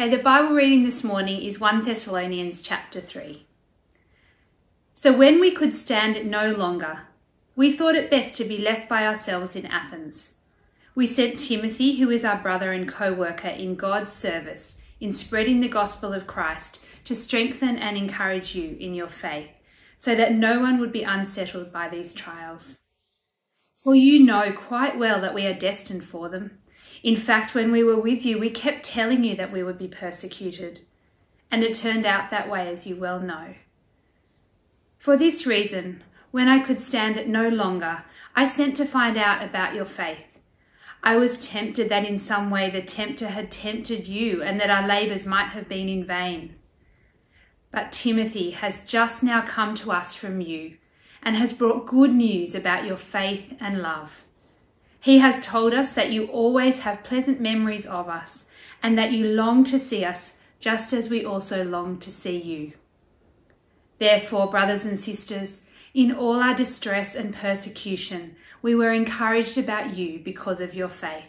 Okay, the Bible reading this morning is 1 Thessalonians chapter 3. So when we could stand it no longer, we thought it best to be left by ourselves in Athens. We sent Timothy, who is our brother and co worker in God's service in spreading the gospel of Christ, to strengthen and encourage you in your faith, so that no one would be unsettled by these trials. For you know quite well that we are destined for them. In fact, when we were with you, we kept telling you that we would be persecuted. And it turned out that way, as you well know. For this reason, when I could stand it no longer, I sent to find out about your faith. I was tempted that in some way the tempter had tempted you, and that our labours might have been in vain. But Timothy has just now come to us from you, and has brought good news about your faith and love. He has told us that you always have pleasant memories of us, and that you long to see us just as we also long to see you. Therefore, brothers and sisters, in all our distress and persecution, we were encouraged about you because of your faith.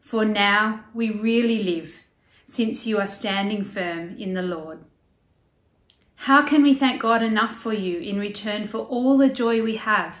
For now we really live, since you are standing firm in the Lord. How can we thank God enough for you in return for all the joy we have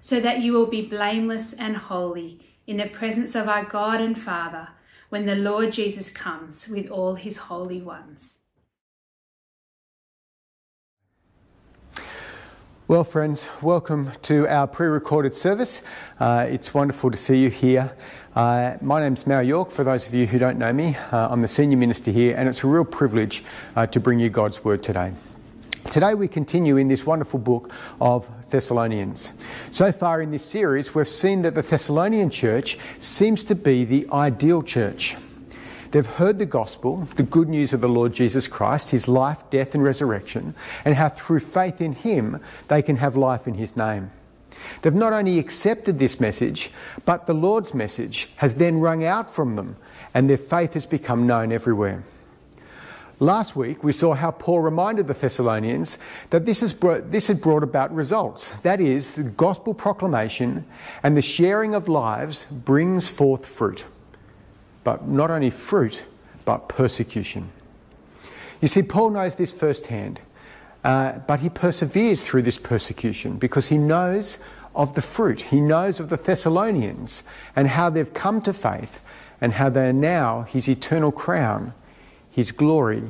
so that you will be blameless and holy in the presence of our God and Father when the Lord Jesus comes with all His holy ones. Well, friends, welcome to our pre recorded service. Uh, it's wonderful to see you here. Uh, my name's Mal York, for those of you who don't know me. Uh, I'm the senior minister here, and it's a real privilege uh, to bring you God's word today. Today, we continue in this wonderful book of Thessalonians. So far in this series, we've seen that the Thessalonian church seems to be the ideal church. They've heard the gospel, the good news of the Lord Jesus Christ, his life, death, and resurrection, and how through faith in him they can have life in his name. They've not only accepted this message, but the Lord's message has then rung out from them, and their faith has become known everywhere. Last week, we saw how Paul reminded the Thessalonians that this, brought, this had brought about results. That is, the gospel proclamation and the sharing of lives brings forth fruit but not only fruit, but persecution. You see, Paul knows this firsthand, uh, but he perseveres through this persecution because he knows of the fruit. He knows of the Thessalonians and how they've come to faith and how they are now his eternal crown, his glory,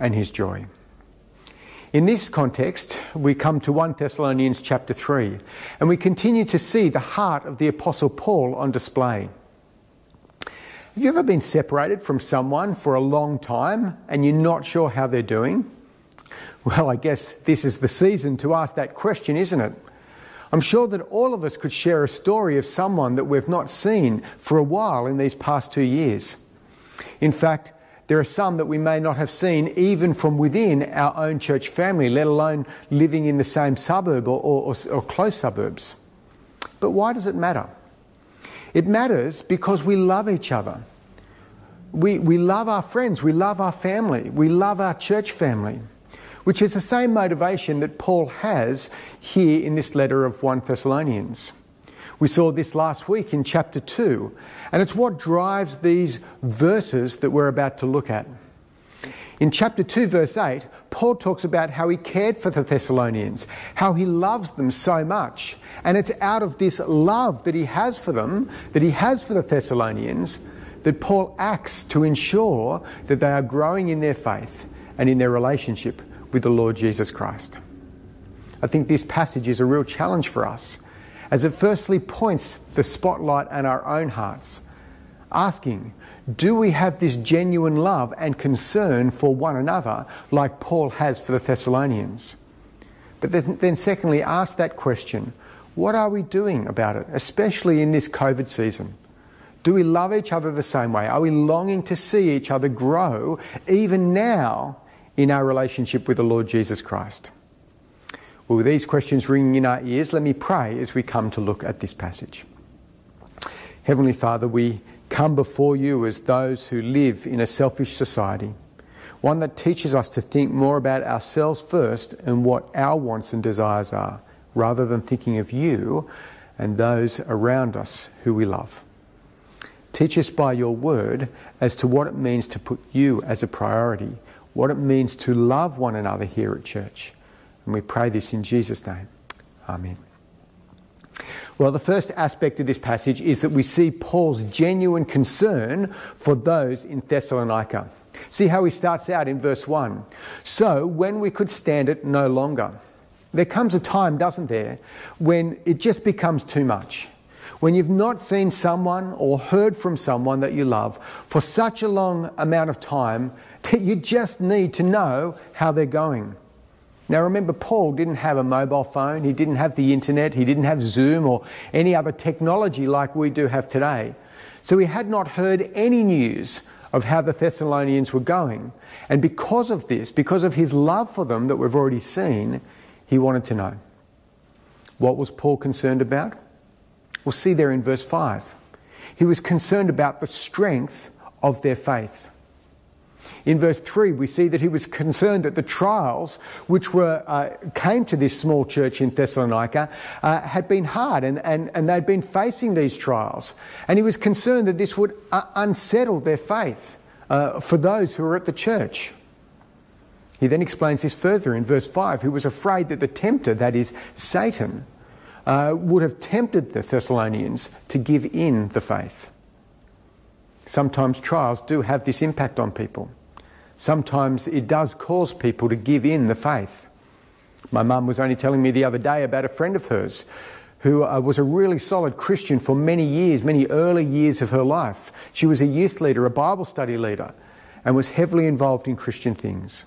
and his joy. In this context, we come to 1 Thessalonians chapter 3, and we continue to see the heart of the Apostle Paul on display. Have you ever been separated from someone for a long time and you're not sure how they're doing? Well, I guess this is the season to ask that question, isn't it? I'm sure that all of us could share a story of someone that we've not seen for a while in these past two years. In fact, there are some that we may not have seen even from within our own church family, let alone living in the same suburb or, or, or close suburbs. But why does it matter? It matters because we love each other. We, we love our friends, we love our family, we love our church family, which is the same motivation that Paul has here in this letter of 1 Thessalonians. We saw this last week in chapter 2, and it's what drives these verses that we're about to look at. In chapter 2, verse 8, Paul talks about how he cared for the Thessalonians, how he loves them so much. And it's out of this love that he has for them, that he has for the Thessalonians, that Paul acts to ensure that they are growing in their faith and in their relationship with the Lord Jesus Christ. I think this passage is a real challenge for us, as it firstly points the spotlight on our own hearts, asking, do we have this genuine love and concern for one another like Paul has for the Thessalonians? But then, then, secondly, ask that question what are we doing about it, especially in this COVID season? Do we love each other the same way? Are we longing to see each other grow even now in our relationship with the Lord Jesus Christ? Well, with these questions ringing in our ears, let me pray as we come to look at this passage. Heavenly Father, we come before you as those who live in a selfish society, one that teaches us to think more about ourselves first and what our wants and desires are, rather than thinking of you and those around us who we love. Teach us by your word as to what it means to put you as a priority, what it means to love one another here at church. And we pray this in Jesus' name. Amen. Well, the first aspect of this passage is that we see Paul's genuine concern for those in Thessalonica. See how he starts out in verse 1. So, when we could stand it no longer. There comes a time, doesn't there, when it just becomes too much when you've not seen someone or heard from someone that you love for such a long amount of time that you just need to know how they're going. Now, remember, Paul didn't have a mobile phone, he didn't have the internet, he didn't have Zoom or any other technology like we do have today. So he had not heard any news of how the Thessalonians were going. And because of this, because of his love for them that we've already seen, he wanted to know. What was Paul concerned about? We'll see there in verse 5. He was concerned about the strength of their faith. In verse 3, we see that he was concerned that the trials which were, uh, came to this small church in Thessalonica uh, had been hard and, and, and they'd been facing these trials. And he was concerned that this would uh, unsettle their faith uh, for those who were at the church. He then explains this further in verse 5. He was afraid that the tempter, that is, Satan, uh, would have tempted the Thessalonians to give in the faith. Sometimes trials do have this impact on people. Sometimes it does cause people to give in the faith. My mum was only telling me the other day about a friend of hers who uh, was a really solid Christian for many years, many early years of her life. She was a youth leader, a Bible study leader, and was heavily involved in Christian things.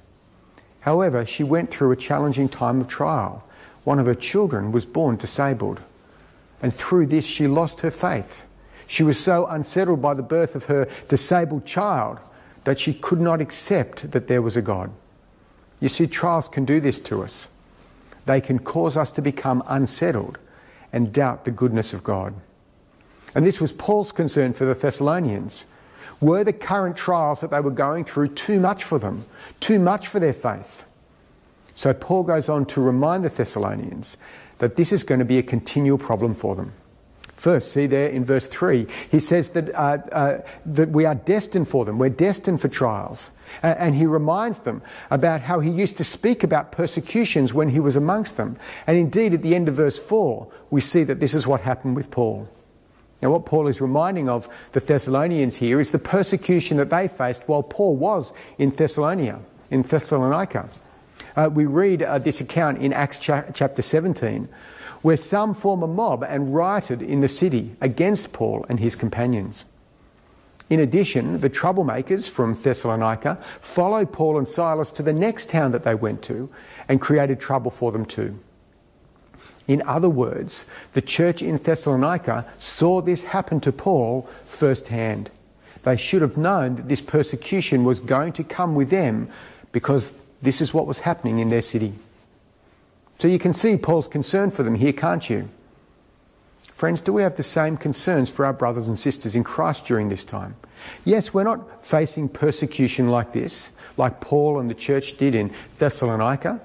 However, she went through a challenging time of trial one of her children was born disabled. And through this, she lost her faith. She was so unsettled by the birth of her disabled child that she could not accept that there was a God. You see, trials can do this to us. They can cause us to become unsettled and doubt the goodness of God. And this was Paul's concern for the Thessalonians. Were the current trials that they were going through too much for them, too much for their faith? So Paul goes on to remind the Thessalonians that this is going to be a continual problem for them. First, see there in verse 3, he says that, uh, uh, that we are destined for them. We're destined for trials. and he reminds them about how he used to speak about persecutions when he was amongst them. And indeed, at the end of verse 4, we see that this is what happened with Paul. Now, what Paul is reminding of the Thessalonians here is the persecution that they faced while Paul was in Thessalonica. In Thessalonica. Uh, we read uh, this account in Acts cha- chapter 17, where some form a mob and rioted in the city against Paul and his companions. In addition, the troublemakers from Thessalonica followed Paul and Silas to the next town that they went to and created trouble for them too. In other words, the church in Thessalonica saw this happen to Paul firsthand. They should have known that this persecution was going to come with them because this is what was happening in their city. So you can see Paul's concern for them here, can't you? Friends, do we have the same concerns for our brothers and sisters in Christ during this time? Yes, we're not facing persecution like this, like Paul and the church did in Thessalonica.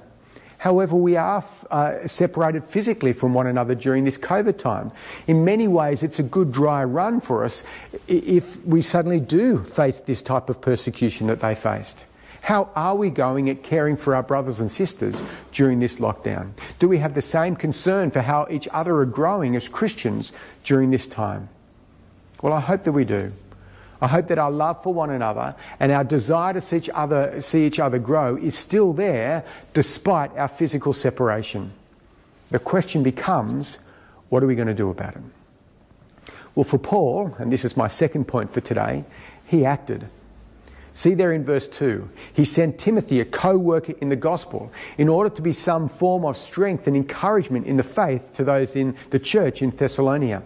However, we are uh, separated physically from one another during this COVID time. In many ways, it's a good dry run for us if we suddenly do face this type of persecution that they faced. How are we going at caring for our brothers and sisters during this lockdown? Do we have the same concern for how each other are growing as Christians during this time? Well, I hope that we do. I hope that our love for one another and our desire to see each other, see each other grow is still there despite our physical separation. The question becomes what are we going to do about it? Well, for Paul, and this is my second point for today, he acted. See there in verse 2, he sent Timothy, a co worker in the gospel, in order to be some form of strength and encouragement in the faith to those in the church in Thessalonica.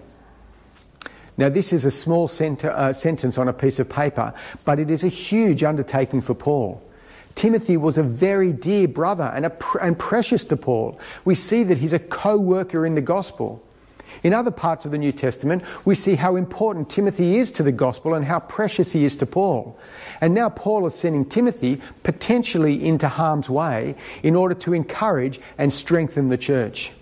Now, this is a small center, uh, sentence on a piece of paper, but it is a huge undertaking for Paul. Timothy was a very dear brother and, pr- and precious to Paul. We see that he's a co worker in the gospel. In other parts of the New Testament, we see how important Timothy is to the gospel and how precious he is to Paul. And now Paul is sending Timothy potentially into harm's way in order to encourage and strengthen the church.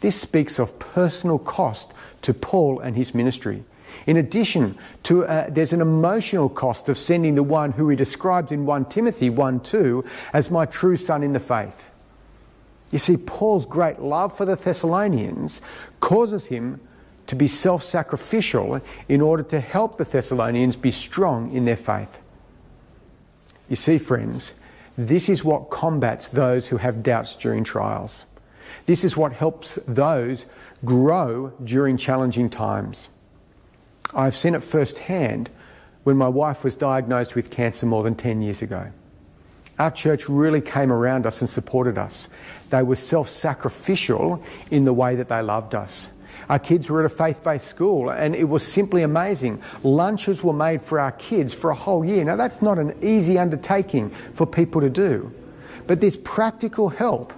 This speaks of personal cost to Paul and his ministry. In addition to, uh, there's an emotional cost of sending the one who he describes in 1 Timothy 1 2 as my true son in the faith. You see, Paul's great love for the Thessalonians causes him to be self sacrificial in order to help the Thessalonians be strong in their faith. You see, friends, this is what combats those who have doubts during trials. This is what helps those grow during challenging times. I've seen it firsthand when my wife was diagnosed with cancer more than 10 years ago. Our church really came around us and supported us. They were self sacrificial in the way that they loved us. Our kids were at a faith based school and it was simply amazing. Lunches were made for our kids for a whole year. Now, that's not an easy undertaking for people to do, but this practical help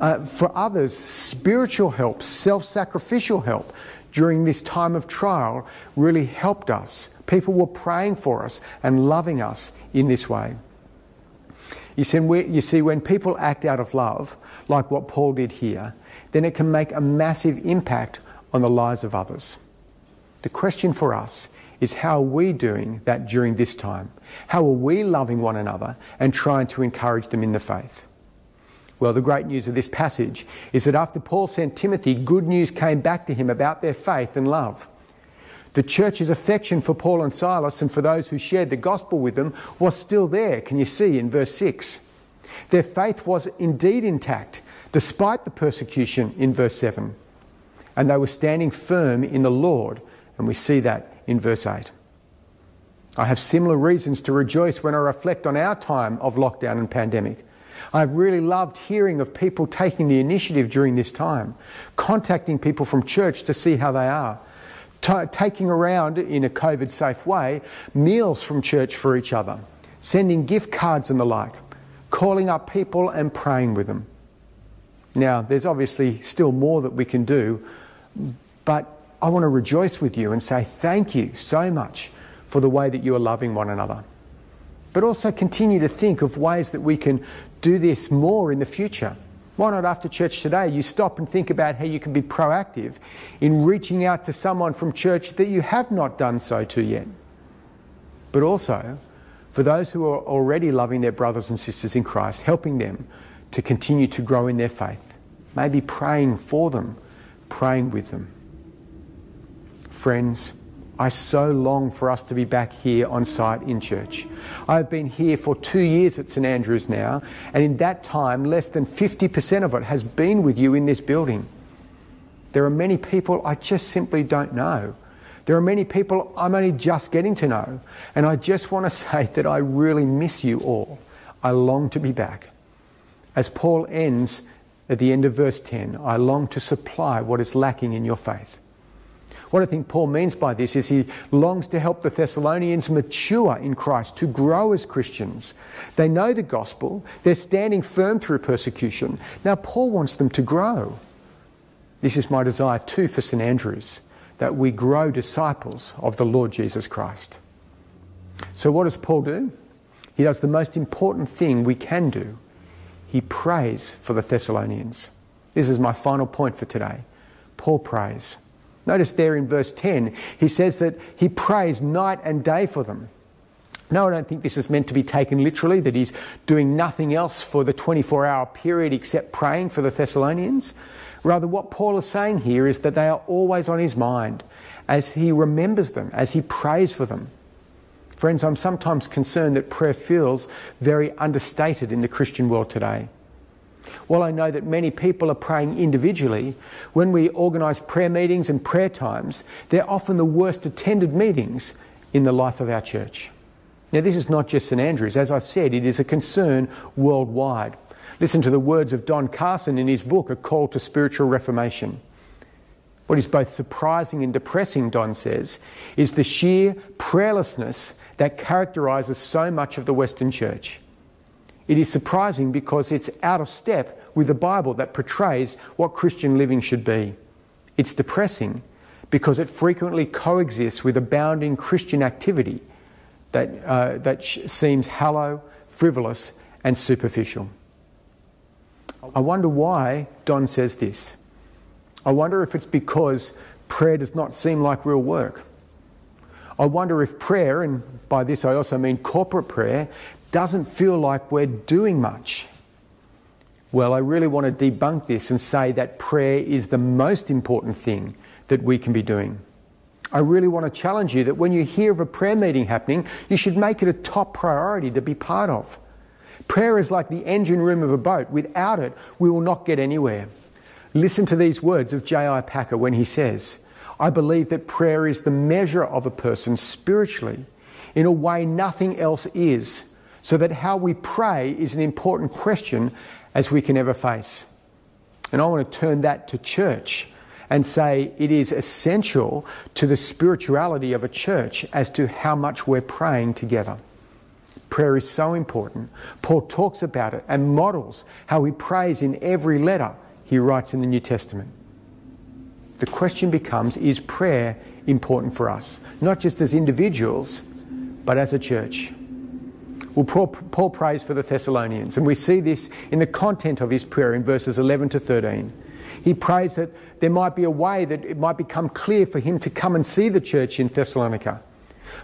uh, for others, spiritual help, self sacrificial help during this time of trial really helped us. People were praying for us and loving us in this way. You see, you see, when people act out of love, like what Paul did here, then it can make a massive impact on the lives of others. The question for us is how are we doing that during this time? How are we loving one another and trying to encourage them in the faith? Well, the great news of this passage is that after Paul sent Timothy, good news came back to him about their faith and love. The church's affection for Paul and Silas and for those who shared the gospel with them was still there, can you see in verse 6? Their faith was indeed intact, despite the persecution in verse 7. And they were standing firm in the Lord, and we see that in verse 8. I have similar reasons to rejoice when I reflect on our time of lockdown and pandemic. I've really loved hearing of people taking the initiative during this time, contacting people from church to see how they are, taking around in a COVID safe way meals from church for each other, sending gift cards and the like, calling up people and praying with them. Now, there's obviously still more that we can do, but I want to rejoice with you and say thank you so much for the way that you are loving one another. But also continue to think of ways that we can do this more in the future. Why not after church today you stop and think about how you can be proactive in reaching out to someone from church that you have not done so to yet? But also, for those who are already loving their brothers and sisters in Christ, helping them to continue to grow in their faith, maybe praying for them, praying with them. Friends, I so long for us to be back here on site in church. I've been here for two years at St Andrews now, and in that time, less than 50% of it has been with you in this building. There are many people I just simply don't know. There are many people I'm only just getting to know, and I just want to say that I really miss you all. I long to be back. As Paul ends at the end of verse 10, I long to supply what is lacking in your faith. What I think Paul means by this is he longs to help the Thessalonians mature in Christ, to grow as Christians. They know the gospel, they're standing firm through persecution. Now, Paul wants them to grow. This is my desire too for St Andrews, that we grow disciples of the Lord Jesus Christ. So, what does Paul do? He does the most important thing we can do. He prays for the Thessalonians. This is my final point for today. Paul prays. Notice there in verse 10, he says that he prays night and day for them. No, I don't think this is meant to be taken literally, that he's doing nothing else for the 24 hour period except praying for the Thessalonians. Rather, what Paul is saying here is that they are always on his mind as he remembers them, as he prays for them. Friends, I'm sometimes concerned that prayer feels very understated in the Christian world today. While I know that many people are praying individually, when we organise prayer meetings and prayer times, they're often the worst attended meetings in the life of our church. Now, this is not just St Andrews. As I said, it is a concern worldwide. Listen to the words of Don Carson in his book, A Call to Spiritual Reformation. What is both surprising and depressing, Don says, is the sheer prayerlessness that characterises so much of the Western Church. It is surprising because it's out of step with the Bible that portrays what Christian living should be. It's depressing because it frequently coexists with abounding Christian activity that, uh, that seems hollow, frivolous, and superficial. I wonder why Don says this. I wonder if it's because prayer does not seem like real work. I wonder if prayer, and by this I also mean corporate prayer, doesn't feel like we're doing much. Well, I really want to debunk this and say that prayer is the most important thing that we can be doing. I really want to challenge you that when you hear of a prayer meeting happening, you should make it a top priority to be part of. Prayer is like the engine room of a boat. Without it, we will not get anywhere. Listen to these words of J.I. Packer when he says, I believe that prayer is the measure of a person spiritually in a way nothing else is, so that how we pray is an important question as we can ever face. And I want to turn that to church and say it is essential to the spirituality of a church as to how much we're praying together. Prayer is so important. Paul talks about it and models how he prays in every letter he writes in the New Testament. The question becomes is prayer important for us? Not just as individuals, but as a church. Paul, Paul prays for the Thessalonians, and we see this in the content of his prayer in verses 11 to 13. He prays that there might be a way that it might become clear for him to come and see the church in Thessalonica.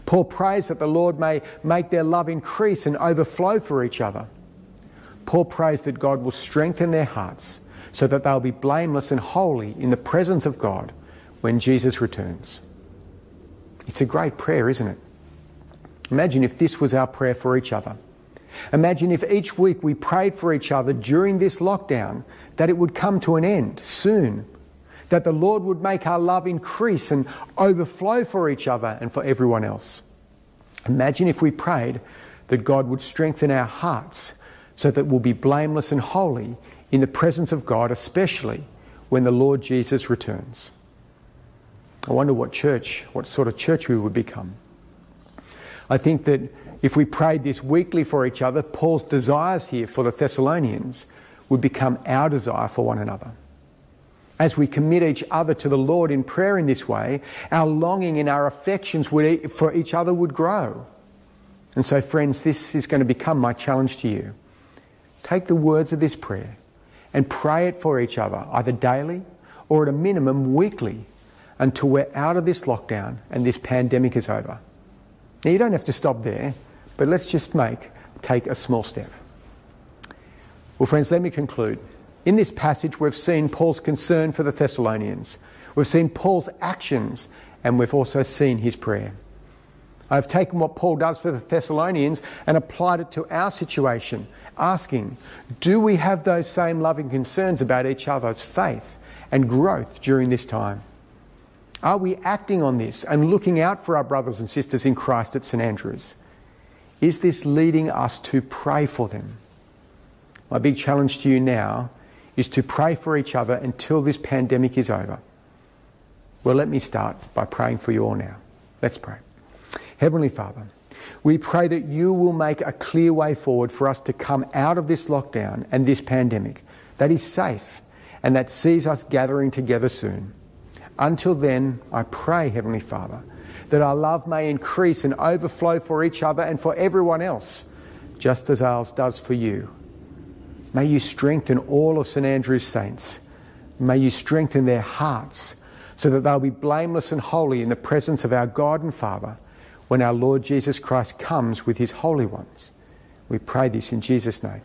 Paul prays that the Lord may make their love increase and overflow for each other. Paul prays that God will strengthen their hearts so that they'll be blameless and holy in the presence of God when Jesus returns. It's a great prayer, isn't it? Imagine if this was our prayer for each other. Imagine if each week we prayed for each other during this lockdown that it would come to an end soon, that the Lord would make our love increase and overflow for each other and for everyone else. Imagine if we prayed that God would strengthen our hearts so that we'll be blameless and holy in the presence of God, especially when the Lord Jesus returns. I wonder what church, what sort of church we would become. I think that if we prayed this weekly for each other, Paul's desires here for the Thessalonians would become our desire for one another. As we commit each other to the Lord in prayer in this way, our longing and our affections would, for each other would grow. And so, friends, this is going to become my challenge to you. Take the words of this prayer and pray it for each other, either daily or at a minimum weekly, until we're out of this lockdown and this pandemic is over. Now, you don't have to stop there, but let's just make, take a small step. Well, friends, let me conclude. In this passage, we've seen Paul's concern for the Thessalonians. We've seen Paul's actions, and we've also seen his prayer. I've taken what Paul does for the Thessalonians and applied it to our situation, asking, do we have those same loving concerns about each other's faith and growth during this time? Are we acting on this and looking out for our brothers and sisters in Christ at St Andrews? Is this leading us to pray for them? My big challenge to you now is to pray for each other until this pandemic is over. Well, let me start by praying for you all now. Let's pray. Heavenly Father, we pray that you will make a clear way forward for us to come out of this lockdown and this pandemic that is safe and that sees us gathering together soon. Until then, I pray, Heavenly Father, that our love may increase and overflow for each other and for everyone else, just as ours does for you. May you strengthen all of St Andrew's saints. May you strengthen their hearts so that they'll be blameless and holy in the presence of our God and Father when our Lord Jesus Christ comes with his holy ones. We pray this in Jesus' name.